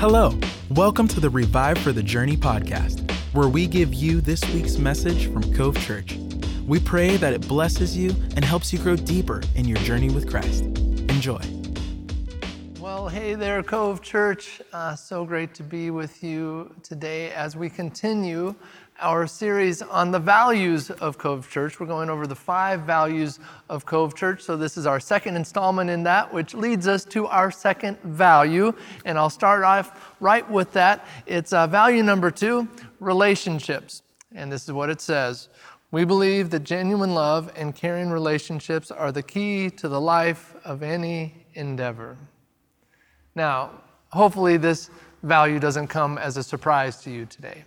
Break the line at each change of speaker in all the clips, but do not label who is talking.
Hello, welcome to the Revive for the Journey podcast, where we give you this week's message from Cove Church. We pray that it blesses you and helps you grow deeper in your journey with Christ. Enjoy.
Well, hey there, Cove Church. Uh, so great to be with you today as we continue our series on the values of Cove Church. We're going over the five values of Cove Church. So, this is our second installment in that, which leads us to our second value. And I'll start off right with that. It's uh, value number two relationships. And this is what it says We believe that genuine love and caring relationships are the key to the life of any endeavor. Now, hopefully, this value doesn't come as a surprise to you today.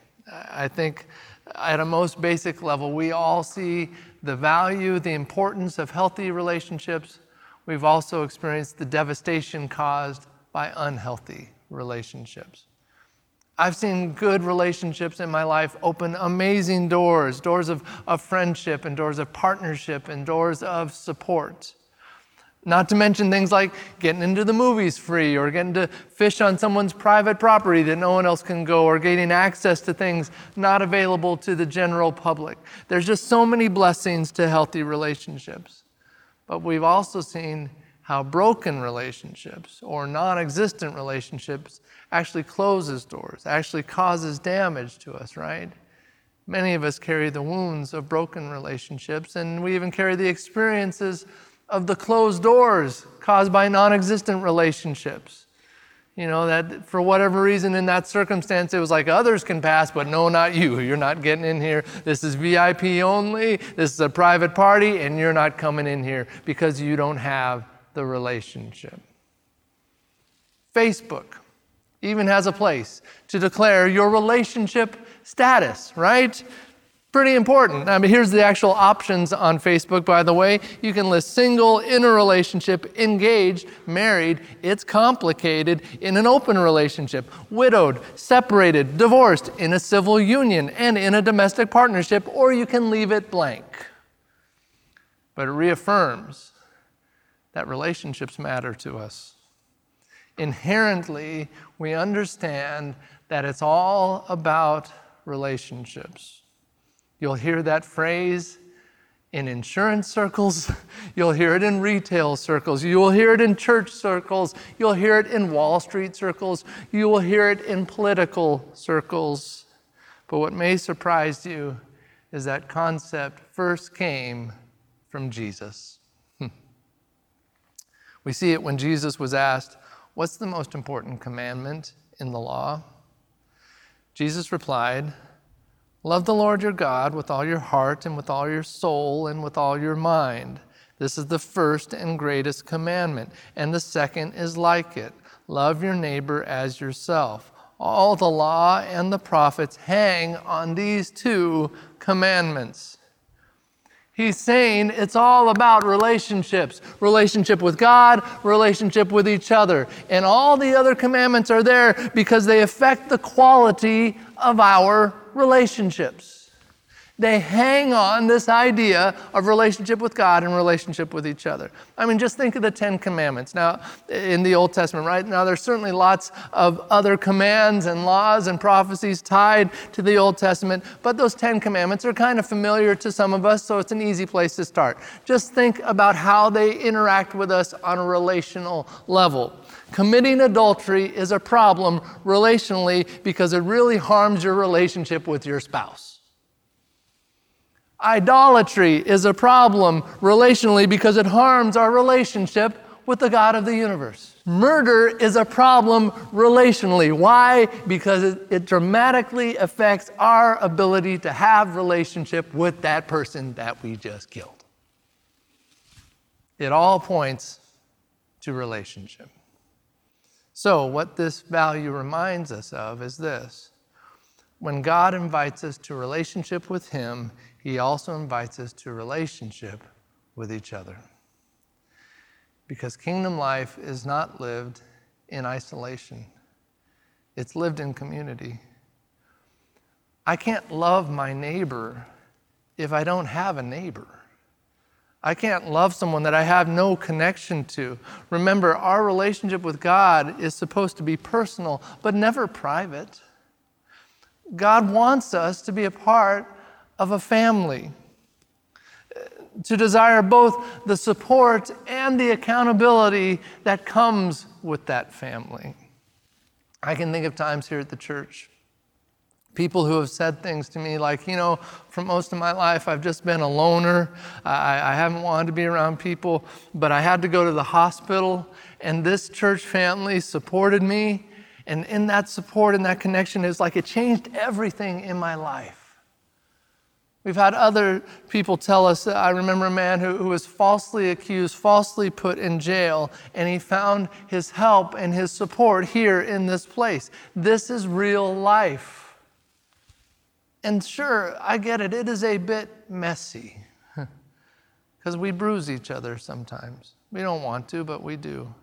I think at a most basic level, we all see the value, the importance of healthy relationships. We've also experienced the devastation caused by unhealthy relationships. I've seen good relationships in my life open amazing doors doors of, of friendship, and doors of partnership, and doors of support. Not to mention things like getting into the movies free or getting to fish on someone's private property that no one else can go or getting access to things not available to the general public. There's just so many blessings to healthy relationships. But we've also seen how broken relationships or non existent relationships actually closes doors, actually causes damage to us, right? Many of us carry the wounds of broken relationships, and we even carry the experiences of the closed doors caused by non existent relationships. You know, that for whatever reason in that circumstance, it was like others can pass, but no, not you. You're not getting in here. This is VIP only. This is a private party, and you're not coming in here because you don't have the relationship. Facebook even has a place to declare your relationship status, right? Pretty important. I mean, here's the actual options on Facebook, by the way. You can list single, in a relationship, engaged, married. It's complicated in an open relationship, widowed, separated, divorced, in a civil union, and in a domestic partnership, or you can leave it blank. But it reaffirms that relationships matter to us. Inherently, we understand that it's all about relationships. You'll hear that phrase in insurance circles. You'll hear it in retail circles. You will hear it in church circles. You'll hear it in Wall Street circles. You will hear it in political circles. But what may surprise you is that concept first came from Jesus. Hmm. we see it when Jesus was asked, What's the most important commandment in the law? Jesus replied, Love the Lord your God with all your heart and with all your soul and with all your mind. This is the first and greatest commandment. And the second is like it love your neighbor as yourself. All the law and the prophets hang on these two commandments. He's saying it's all about relationships relationship with God, relationship with each other. And all the other commandments are there because they affect the quality of our relationships. They hang on this idea of relationship with God and relationship with each other. I mean, just think of the Ten Commandments. Now, in the Old Testament, right? Now, there's certainly lots of other commands and laws and prophecies tied to the Old Testament, but those Ten Commandments are kind of familiar to some of us, so it's an easy place to start. Just think about how they interact with us on a relational level. Committing adultery is a problem relationally because it really harms your relationship with your spouse. Idolatry is a problem relationally because it harms our relationship with the God of the universe. Murder is a problem relationally. Why? Because it, it, dramatically affects our ability to have relationship with that person that we just killed. It all points to relationship. So, what this value reminds us of is this when God invites us to relationship with Him, He also invites us to relationship with each other. Because kingdom life is not lived in isolation, it's lived in community. I can't love my neighbor if I don't have a neighbor. I can't love someone that I have no connection to. Remember, our relationship with God is supposed to be personal, but never private. God wants us to be a part of a family, to desire both the support and the accountability that comes with that family. I can think of times here at the church People who have said things to me like, you know, for most of my life, I've just been a loner. I, I, haven't wanted to be around people, but I had to go to the hospital, and this church family supported me. And in that support and that connection, it's like it changed everything in my life. We've had other people tell us. I remember a man who, who was falsely accused, falsely put in jail, and he found his help and his support here in this place. This is real life. And sure, I get it, it is a bit messy because we bruise each other sometimes. We don't want to, but we do.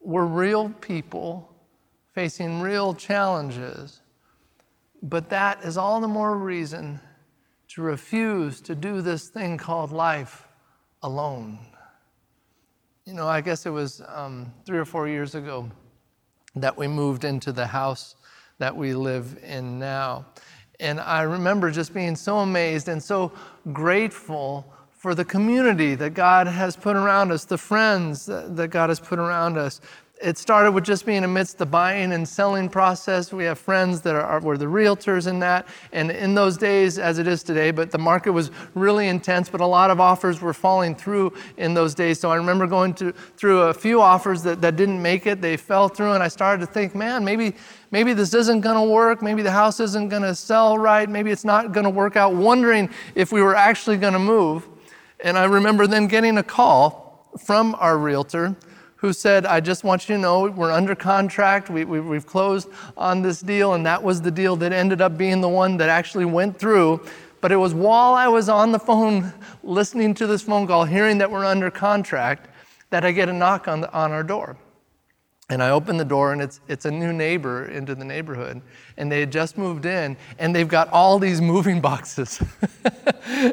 We're real people facing real challenges, but that is all the more reason to refuse to do this thing called life alone. You know, I guess it was um, three or four years ago that we moved into the house that we live in now. And I remember just being so amazed and so grateful for the community that God has put around us, the friends that God has put around us, it started with just being amidst the buying and selling process. We have friends that are, were the realtors in that. And in those days, as it is today, but the market was really intense, but a lot of offers were falling through in those days. So I remember going to, through a few offers that, that didn't make it. They fell through, and I started to think, man, maybe, maybe this isn't going to work. Maybe the house isn't going to sell right. Maybe it's not going to work out, wondering if we were actually going to move. And I remember then getting a call from our realtor who said, I just want you to know we're under contract. We, we, we've closed on this deal. And that was the deal that ended up being the one that actually went through. But it was while I was on the phone listening to this phone call, hearing that we're under contract, that I get a knock on, the, on our door. And I open the door, and it's, it's a new neighbor into the neighborhood. And they had just moved in, and they've got all these moving boxes.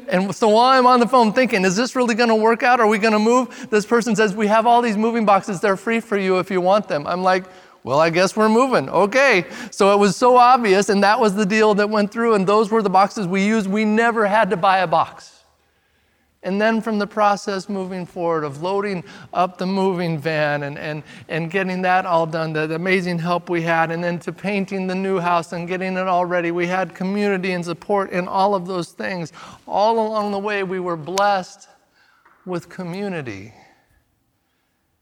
and so while I'm on the phone thinking, is this really going to work out? Are we going to move? This person says, We have all these moving boxes. They're free for you if you want them. I'm like, well, I guess we're moving. Okay. So it was so obvious, and that was the deal that went through, and those were the boxes we used. We never had to buy a box. And then from the process moving forward of loading up the moving van and, and, and getting that all done, the, the amazing help we had, and then to painting the new house and getting it all ready. We had community and support in all of those things. All along the way, we were blessed with community.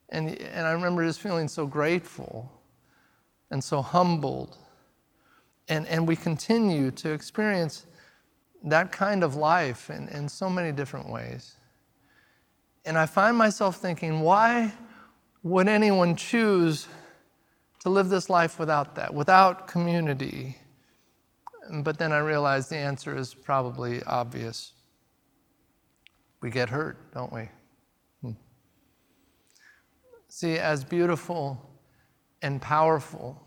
And, and I remember just feeling so grateful and so humbled. And, and we continue to experience that kind of life in, in so many different ways. And I find myself thinking, why would anyone choose to live this life without that, without community? But then I realize the answer is probably obvious. We get hurt, don't we? Hmm. See, as beautiful and powerful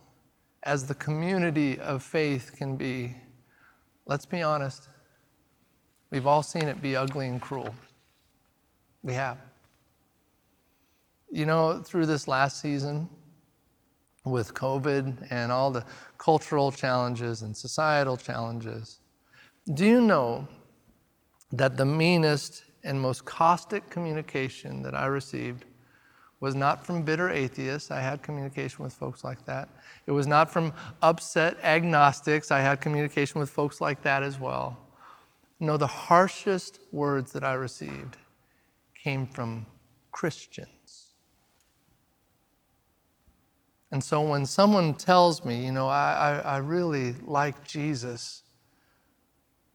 as the community of faith can be, let's be honest, We've all seen it be ugly and cruel. We have. You know, through this last season, with COVID and all the cultural challenges and societal challenges, do you know that the meanest and most caustic communication that I received was not from bitter atheists. I had communication with folks like that. It was not from upset agnostics. I had communication with folks like that as well. No, the harshest words that I received came from Christians. And so when someone tells me, you know, I, I, I really like Jesus,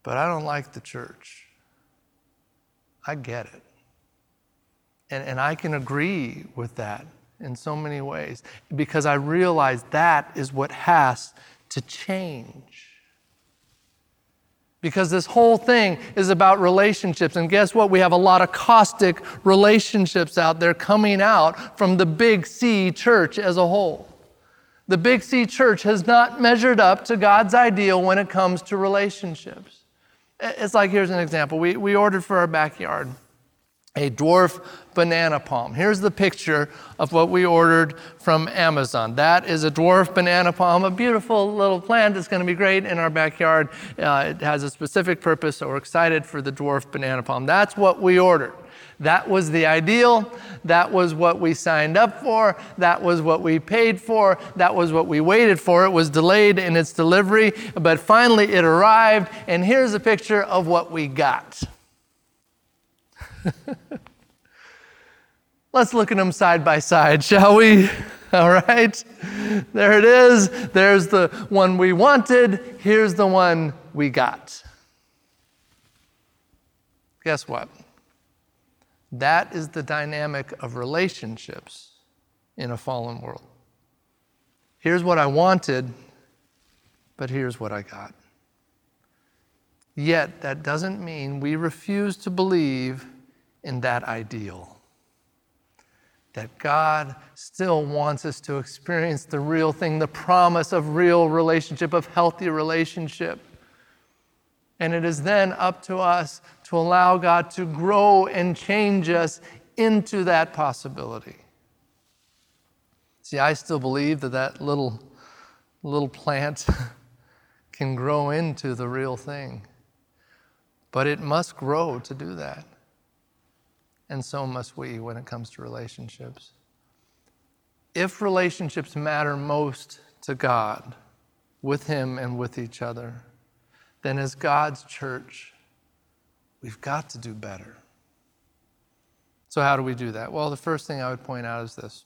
but I don't like the church, I get it. And, and I can agree with that in so many ways because I realize that is what has to change. Because this whole thing is about relationships. And guess what? We have a lot of caustic relationships out there coming out from the Big C church as a whole. The Big C church has not measured up to God's ideal when it comes to relationships. It's like here's an example. We, we ordered for our backyard a dwarf banana palm. Here's the picture of what we ordered from Amazon. That is a dwarf banana palm, a beautiful little plant. It's going to be great in our backyard. Uh, it has a specific purpose, so we're excited for the dwarf banana palm. That's what we ordered. That was the ideal. That was what we signed up for. That was what we paid for. That was what we waited for. It was delayed in its delivery, but finally it arrived. And here's a picture of what we got. Let's look at them side by side, shall we? All right. There it is. There's the one we wanted. Here's the one we got. Guess what? That is the dynamic of relationships in a fallen world. Here's what I wanted, but here's what I got. Yet, that doesn't mean we refuse to believe in that ideal. That God still wants us to experience the real thing, the promise of real relationship, of healthy relationship. And it is then up to us to allow God to grow and change us into that possibility. See, I still believe that that little, little plant can grow into the real thing, but it must grow to do that and so must we when it comes to relationships. If relationships matter most to God, with Him and with each other, then as God's church, we've got to do better. So, how do we do that? Well, the first thing I would point out is this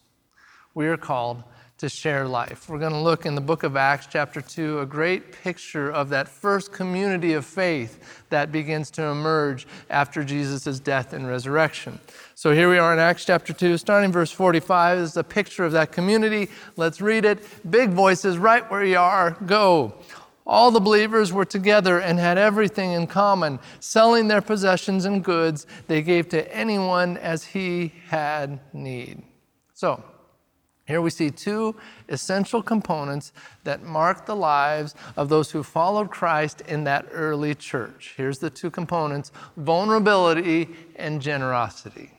we are called to share life. We're going to look in the book of Acts, chapter 2, a great picture of that first community of faith that begins to emerge after Jesus' death and resurrection. So here we are in Acts chapter 2, starting verse 45. This is a picture of that community. Let's read it. Big voices, right where you are, go. All the believers were together and had everything in common. Selling their possessions and goods, they gave to anyone as he had need. So, here we see two essential components that mark the lives of those who followed Christ in that early church. Here's the two components vulnerability and generosity.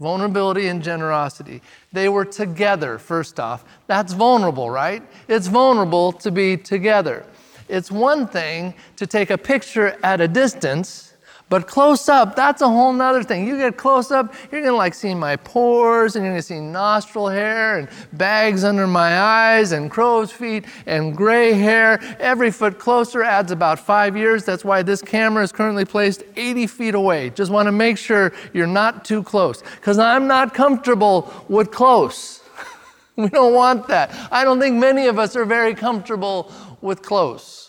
Vulnerability and generosity. They were together, first off. That's vulnerable, right? It's vulnerable to be together. It's one thing to take a picture at a distance but close up, that's a whole nother thing. You get close up, you're gonna like see my pores, and you're gonna see nostril hair, and bags under my eyes, and crow's feet, and gray hair. Every foot closer adds about five years. That's why this camera is currently placed 80 feet away. Just wanna make sure you're not too close, because I'm not comfortable with close. we don't want that. I don't think many of us are very comfortable with close.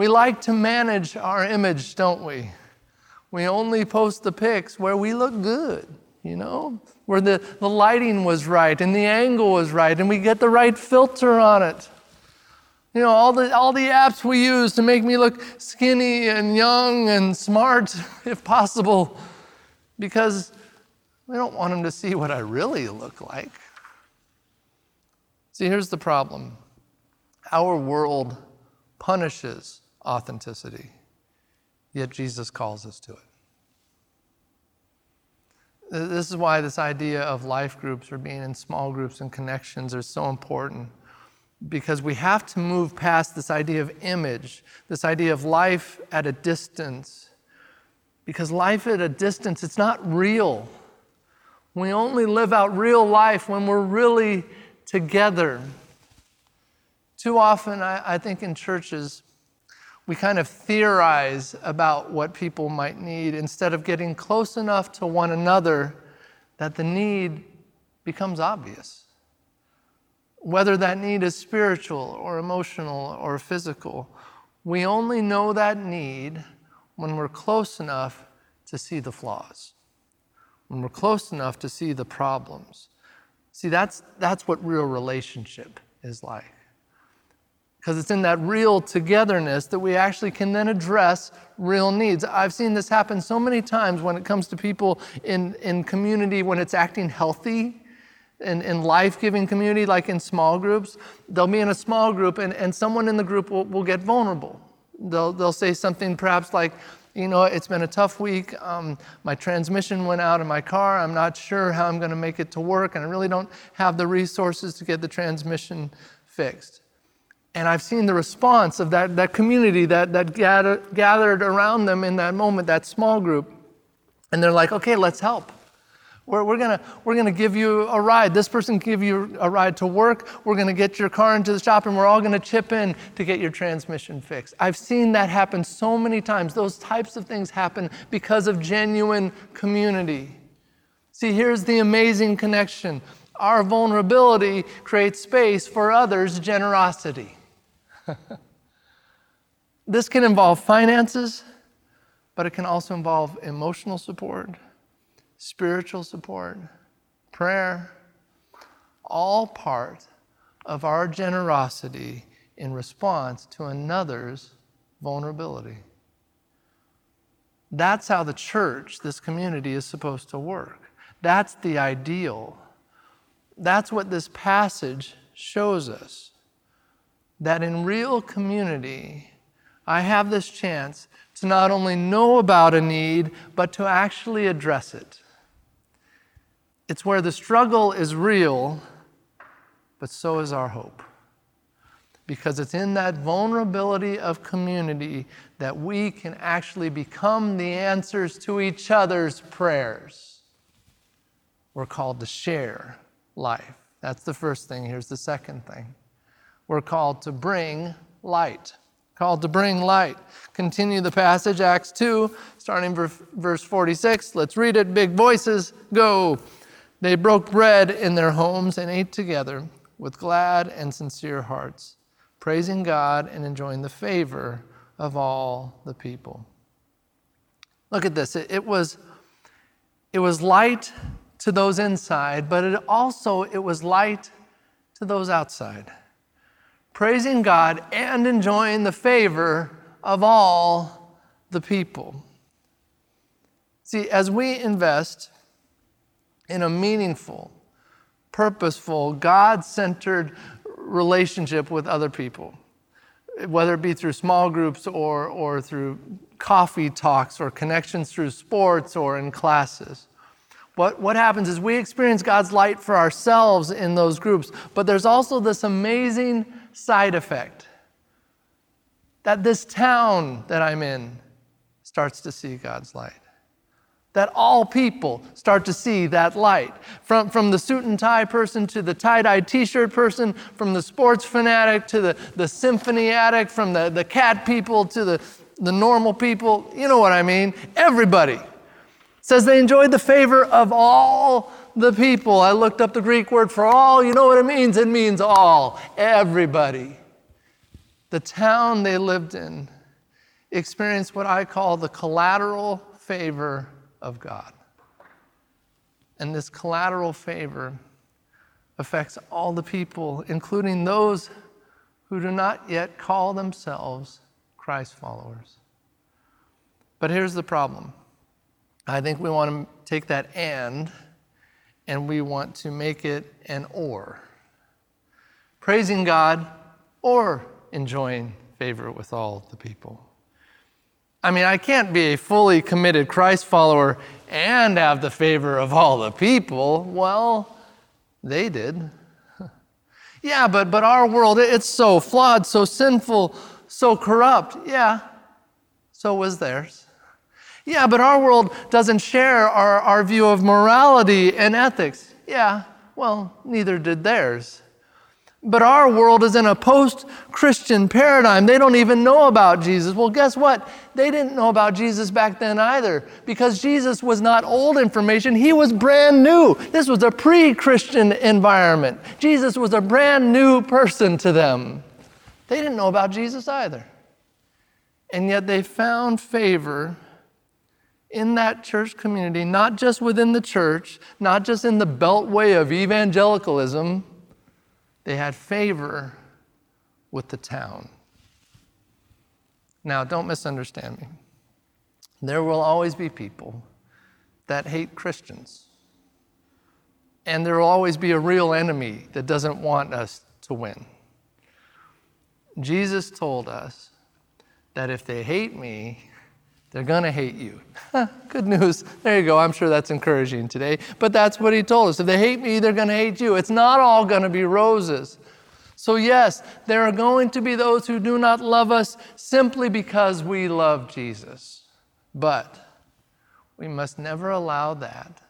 We like to manage our image, don't we? We only post the pics where we look good, you know, where the, the lighting was right and the angle was right and we get the right filter on it. You know, all the, all the apps we use to make me look skinny and young and smart, if possible, because we don't want them to see what I really look like. See, here's the problem our world punishes authenticity, yet Jesus calls us to it. This is why this idea of life groups or being in small groups and connections are so important because we have to move past this idea of image, this idea of life at a distance. Because life at a distance, it's not real. We only live out real life when we're really together. Too often, I, I think in churches, we kind of theorize about what people might need instead of getting close enough to one another that the need becomes obvious. Whether that need is spiritual or emotional or physical, we only know that need when we're close enough to see the flaws, when we're close enough to see the problems. See, that's, that's what real relationship is like because it's in that real togetherness that we actually can then address real needs. I've seen this happen so many times when it comes to people in, in community when it's acting healthy. In, in life-giving community like in small groups they'll be in a small group and, and someone in the group will, will get vulnerable they'll, they'll say something perhaps like you know, it's been a tough week. Um, my transmission went out in my car. I'm not sure how I'm going to make it to work, and I really don't have the resources to get the transmission fixed. And I've seen the response of that, that community that, that gathered, gathered around them in that moment, that small group. And they're like, okay, let's help. We're, we're going we're gonna give you a ride. This person can give you a ride to work. We're going to get your car into the shop, and we're all going to chip in to get your transmission fixed. I've seen that happen so many times. Those types of things happen because of genuine community. See, here's the amazing connection our vulnerability creates space for others' generosity. this can involve finances, but it can also involve emotional support spiritual support, prayer, all part of our generosity in response to another's vulnerability. That's how the church, this community, is supposed to work. That's the ideal. That's what this passage shows us. That in real community, I have this chance to not only know about a need, but to actually address it. It's where the struggle is real, but so is our hope. Because it's in that vulnerability of community that we can actually become the answers to each other's prayers. We're called to share life. That's the first thing. Here's the second thing. We're called to bring light. Called to bring light. Continue the passage, Acts 2, starting verse 46. Let's read it. Big voices, go. They broke bread in their homes and ate together with glad and sincere hearts, praising God and enjoying the favor of all the people. Look at this. It, it was, it was light to those inside, but it also it was light to those outside. Praising God and enjoying the favor of all the people. See, as we invest in a meaningful, purposeful, God centered relationship with other people, whether it be through small groups or, or through coffee talks or connections through sports or in classes. What, what happens is we experience God's light for ourselves in those groups, but there's also this amazing side effect that this town that I'm in starts to see God's light that all people start to see that light. From, from the suit and tie person to the tie dye t shirt person, from the sports fanatic to the, the symphony addict, from the, the cat people to the, the normal people. You know what I mean? Everybody says they enjoyed the favor of all the people. I looked up the Greek word for all. You know what it means? It means all, everybody. The town they lived in experienced what I call the collateral favor of God. And this collateral favor affects all the people, including those who do not yet call themselves Christ followers. But here's the problem I think we want to take that and and we want to make it an or. Praising God or enjoying favor with all the people. I mean, I can't be a fully committed Christ follower and have the favor of all the people. Well, they did. yeah, but, but our world, it's so flawed, so sinful, so corrupt. Yeah, so was theirs. Yeah, but our world doesn't share our, our view of morality and ethics. Yeah, well, neither did theirs. But our world is in a post Christian paradigm. They don't even know about Jesus. Well, guess what? They didn't know about Jesus back then either because Jesus was not old information. He was brand new. This was a pre Christian environment. Jesus was a brand new person to them. They didn't know about Jesus either. And yet they found favor in that church community, not just within the church, not just in the beltway of evangelicalism they had favor with the town. Now, don't misunderstand me. There will always be people that hate Christians. And there will always be a real enemy that doesn't want us to win. Jesus told us that if they hate me, they're going to hate you. Good news. There you go. I'm sure that's encouraging today. But that's what he told us. If they hate me, they're going to hate you. It's not all going to be roses. So, yes, there are going to be those who do not love us simply because we love Jesus. But we must never allow that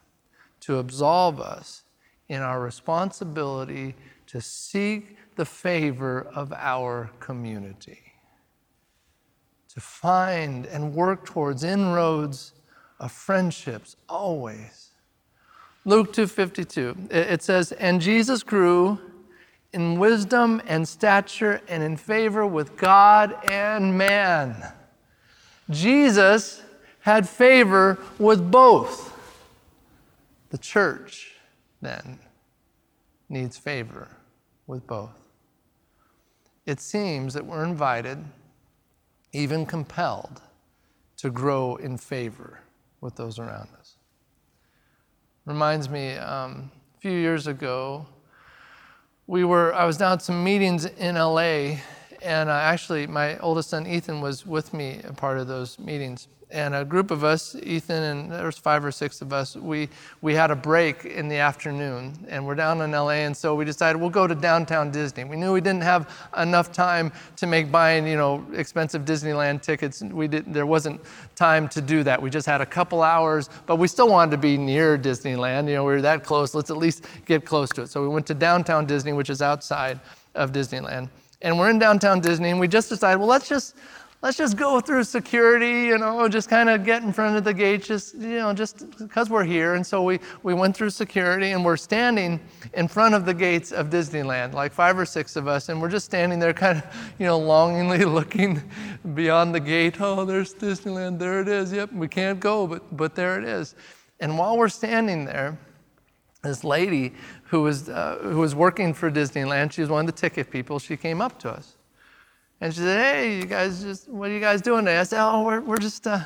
to absolve us in our responsibility to seek the favor of our community to find and work towards inroads of friendships always. Luke 2:52 it says and Jesus grew in wisdom and stature and in favor with God and man. Jesus had favor with both. The church then needs favor with both. It seems that we're invited even compelled to grow in favor with those around us. Reminds me, um, a few years ago, we were, I was down at some meetings in LA, and uh, actually, my oldest son Ethan was with me a part of those meetings and a group of us, Ethan and there was five or six of us, we, we had a break in the afternoon and we're down in LA and so we decided we'll go to downtown Disney. We knew we didn't have enough time to make buying, you know, expensive Disneyland tickets. We didn't, there wasn't time to do that. We just had a couple hours, but we still wanted to be near Disneyland. You know, we were that close. Let's at least get close to it. So we went to downtown Disney, which is outside of Disneyland. And we're in downtown Disney and we just decided, well, let's just let's just go through security, you know, just kind of get in front of the gate, just, you know, just because we're here. And so we, we went through security and we're standing in front of the gates of Disneyland, like five or six of us, and we're just standing there kind of, you know, longingly looking beyond the gate. Oh, there's Disneyland, there it is. Yep, we can't go, but, but there it is. And while we're standing there, this lady who was, uh, who was working for Disneyland, she was one of the ticket people, she came up to us. And she said, "Hey, you guys, just what are you guys doing today?" I said, "Oh, we're, we're just uh,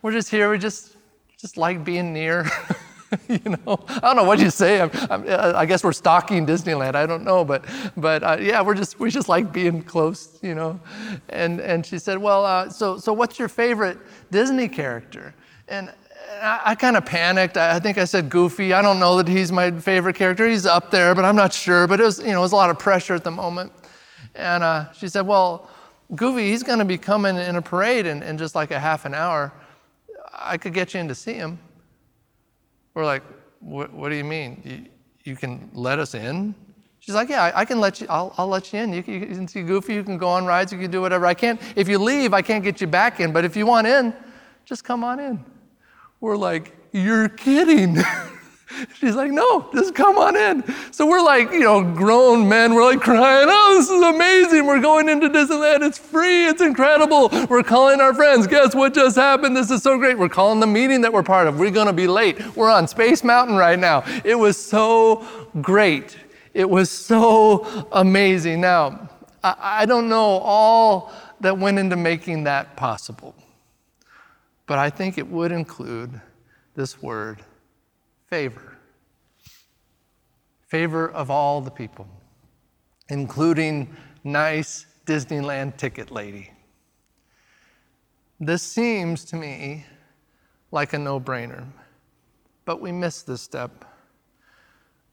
we're just here. We just just like being near." you know, I don't know what you say. I'm, I'm, uh, i guess we're stalking Disneyland. I don't know, but but uh, yeah, we're just we just like being close. You know, and and she said, "Well, uh, so so what's your favorite Disney character?" And I, kind of panicked. I, think I said Goofy. I don't know that he's my favorite character. He's up there, but I'm not sure. But it was you know it was a lot of pressure at the moment. And uh, she said, Well, Goofy, he's going to be coming in a parade in, in just like a half an hour. I could get you in to see him. We're like, What, what do you mean? You, you, can let us in? She's like, Yeah, I, I can let you, I'll, I'll let you in. You can, you can see Goofy, you can go on rides, you can do whatever. I can't, if you leave, I can't get you back in, but if you want in, just come on in. We're like, You're kidding. She's like, no, just come on in. So we're like, you know, grown men. We're like crying, oh, this is amazing. We're going into Disneyland. It's free. It's incredible. We're calling our friends. Guess what just happened? This is so great. We're calling the meeting that we're part of. We're going to be late. We're on Space Mountain right now. It was so great. It was so amazing. Now, I, I don't know all that went into making that possible, but I think it would include this word favor. Favor of all the people, including nice Disneyland ticket lady. This seems to me like a no brainer, but we miss this step.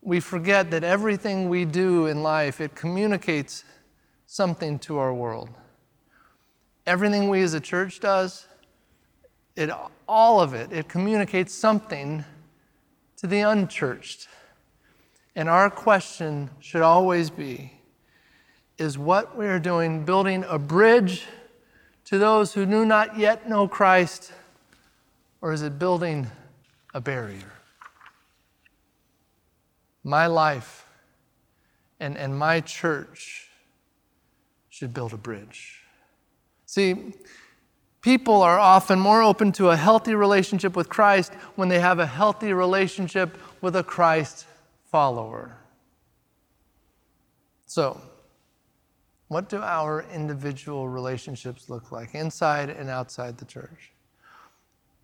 We forget that everything we do in life, it communicates something to our world. Everything we as a church does, it, all of it, it communicates something to the unchurched. And our question should always be is what we are doing building a bridge to those who do not yet know Christ, or is it building a barrier? My life and, and my church should build a bridge. See, People are often more open to a healthy relationship with Christ when they have a healthy relationship with a Christ follower. So, what do our individual relationships look like inside and outside the church?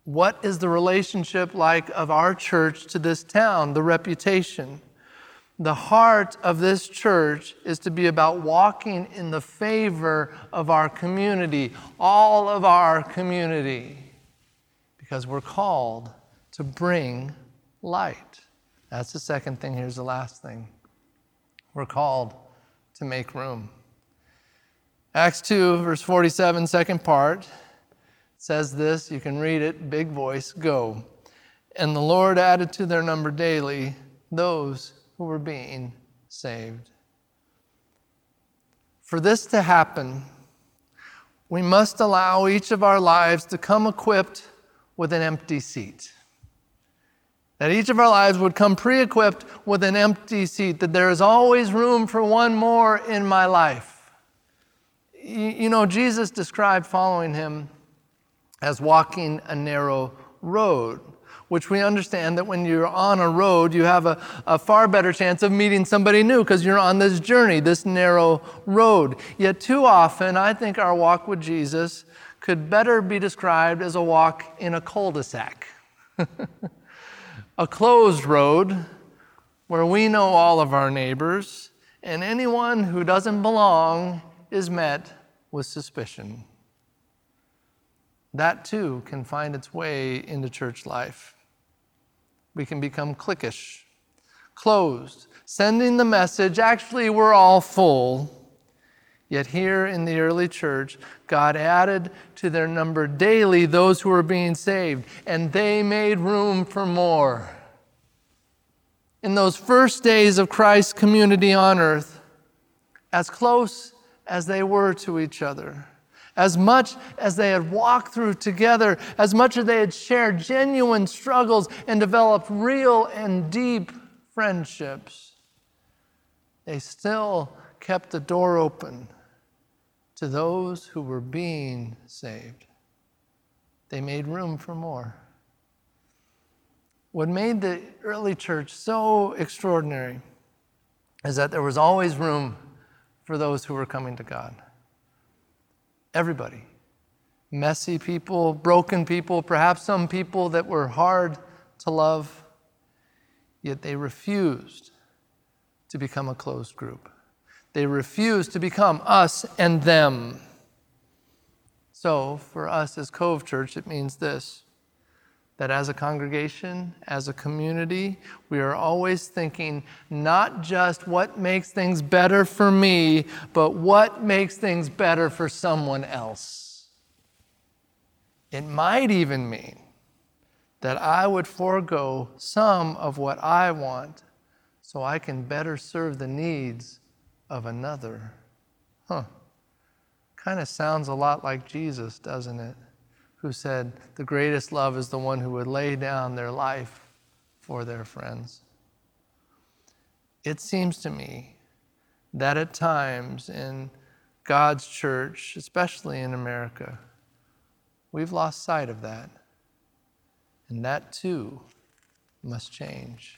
What is the relationship like of our church to this town, the reputation? The heart of this church is to be about walking in the favor of our community, all of our community. because we're called to bring light. That's the second thing. Here's the last thing we're called to make room. Acts 2, verse 47, second part, says this. You can read it, big voice go. And the Lord added to their number daily those who were being saved. For this to happen, we must allow each of our lives to come equipped with an empty seat. That each of our lives would come pre equipped with an empty seat, that there is always room for one more in my life. You know, Jesus described following him as walking a narrow road, which we understand that when you're on a road, you have a, a far better chance of meeting somebody new because you're on this journey, this narrow road. Yet, too often, I think our walk with Jesus could better be described as a walk in a cul de sac. a closed road where we know all of our neighbors, and anyone who doesn't belong is met with suspicion. That too can find its way into church life. We can become cliquish, closed, sending the message actually, we're all full. Yet here in the early church, God added to their number daily those who were being saved, and they made room for more. In those first days of Christ's community on earth, as close as they were to each other, as much as they had walked through together, as much as they had shared genuine struggles and developed real and deep friendships, they still kept the door open to those who were being saved. They made room for more. What made the early church so extraordinary is that there was always room for those who were coming to God. Everybody. Messy people, broken people, perhaps some people that were hard to love, yet they refused to become a closed group. They refused to become us and them. So, for us as Cove Church, it means this that as a congregation, as a community, we are always thinking not just what makes things better for me, but what makes things better for someone else. It might even mean that I would forego some of what I want so I can better serve the needs of another. Huh. Kind of sounds a lot like Jesus, doesn't it? Who said, The greatest love is the one who would lay down their life for their friends. It seems to me that at times in God's church, especially in America, we've lost sight of that. And that too must change.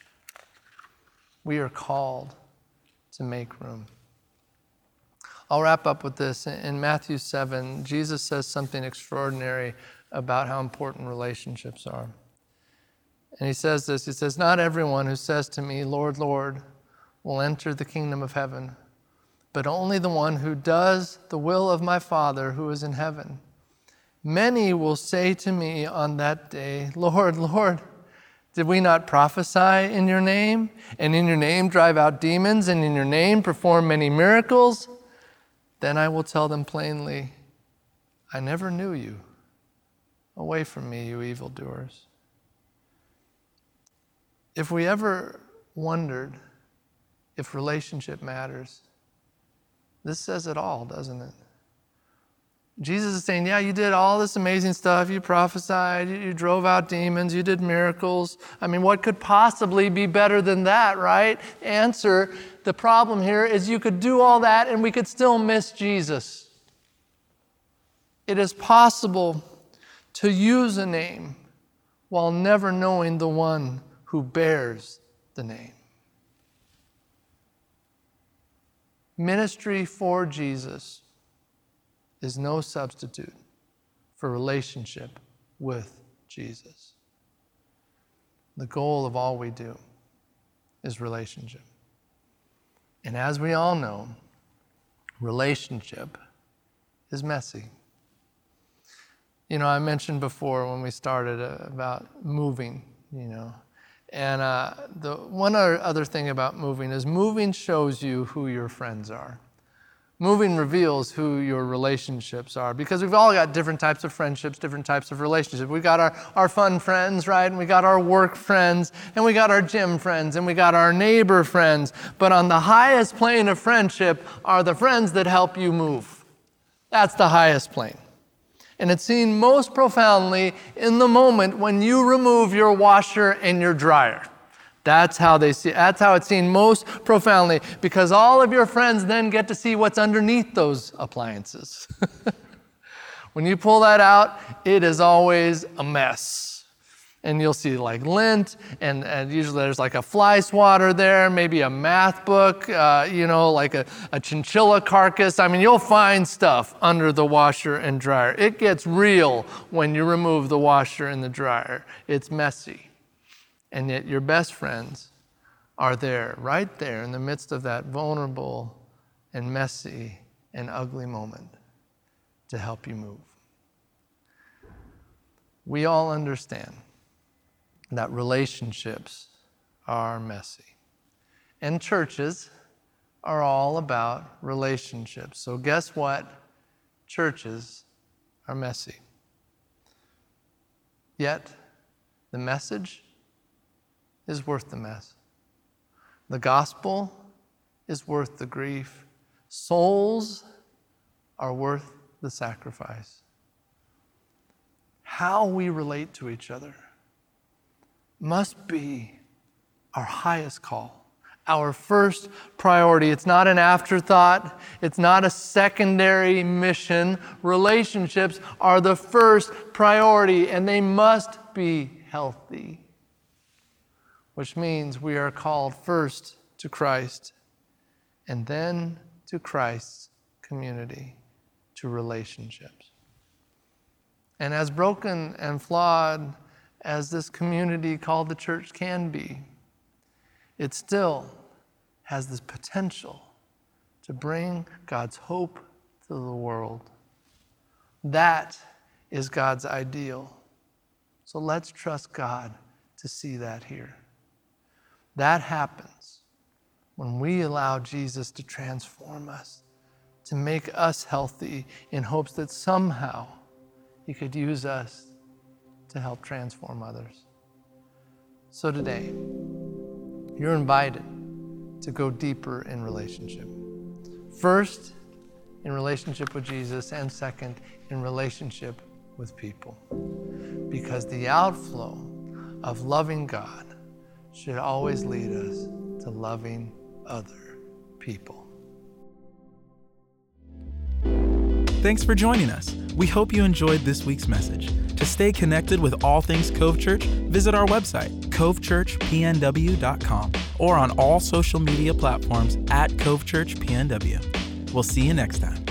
We are called to make room. I'll wrap up with this. In Matthew 7, Jesus says something extraordinary about how important relationships are. And he says this He says, Not everyone who says to me, Lord, Lord, will enter the kingdom of heaven, but only the one who does the will of my Father who is in heaven. Many will say to me on that day, Lord, Lord, did we not prophesy in your name, and in your name drive out demons, and in your name perform many miracles? Then I will tell them plainly, I never knew you. Away from me, you evildoers. If we ever wondered if relationship matters, this says it all, doesn't it? Jesus is saying, Yeah, you did all this amazing stuff. You prophesied, you drove out demons, you did miracles. I mean, what could possibly be better than that, right? Answer the problem here is you could do all that and we could still miss Jesus. It is possible to use a name while never knowing the one who bears the name. Ministry for Jesus is no substitute for relationship with Jesus. The goal of all we do is relationship. And as we all know, relationship is messy. You know, I mentioned before when we started uh, about moving, you know. And uh, the one other thing about moving is moving shows you who your friends are. Moving reveals who your relationships are because we've all got different types of friendships, different types of relationships. We got our, our fun friends, right? And we got our work friends, and we got our gym friends, and we got our neighbor friends. But on the highest plane of friendship are the friends that help you move. That's the highest plane. And it's seen most profoundly in the moment when you remove your washer and your dryer. That's how they see that's how it's seen most profoundly because all of your friends then get to see what's underneath those appliances. when you pull that out, it is always a mess. And you'll see like lint, and, and usually there's like a fly swatter there, maybe a math book, uh, you know, like a, a chinchilla carcass. I mean, you'll find stuff under the washer and dryer. It gets real when you remove the washer and the dryer, it's messy. And yet, your best friends are there, right there, in the midst of that vulnerable and messy and ugly moment to help you move. We all understand that relationships are messy. And churches are all about relationships. So, guess what? Churches are messy. Yet, the message is worth the mess. The gospel is worth the grief. Souls are worth the sacrifice. How we relate to each other must be our highest call, our first priority. It's not an afterthought, it's not a secondary mission. Relationships are the first priority, and they must be healthy which means we are called first to Christ and then to Christ's community, to relationships. And as broken and flawed as this community called the church can be, it still has this potential to bring God's hope to the world. That is God's ideal. So let's trust God to see that here. That happens when we allow Jesus to transform us, to make us healthy in hopes that somehow He could use us to help transform others. So today, you're invited to go deeper in relationship. First, in relationship with Jesus, and second, in relationship with people. Because the outflow of loving God should always lead us to loving other people.
Thanks for joining us. We hope you enjoyed this week's message. To stay connected with all things Cove Church, visit our website, covechurchpnw.com, or on all social media platforms at Cove Church PNW. We'll see you next time.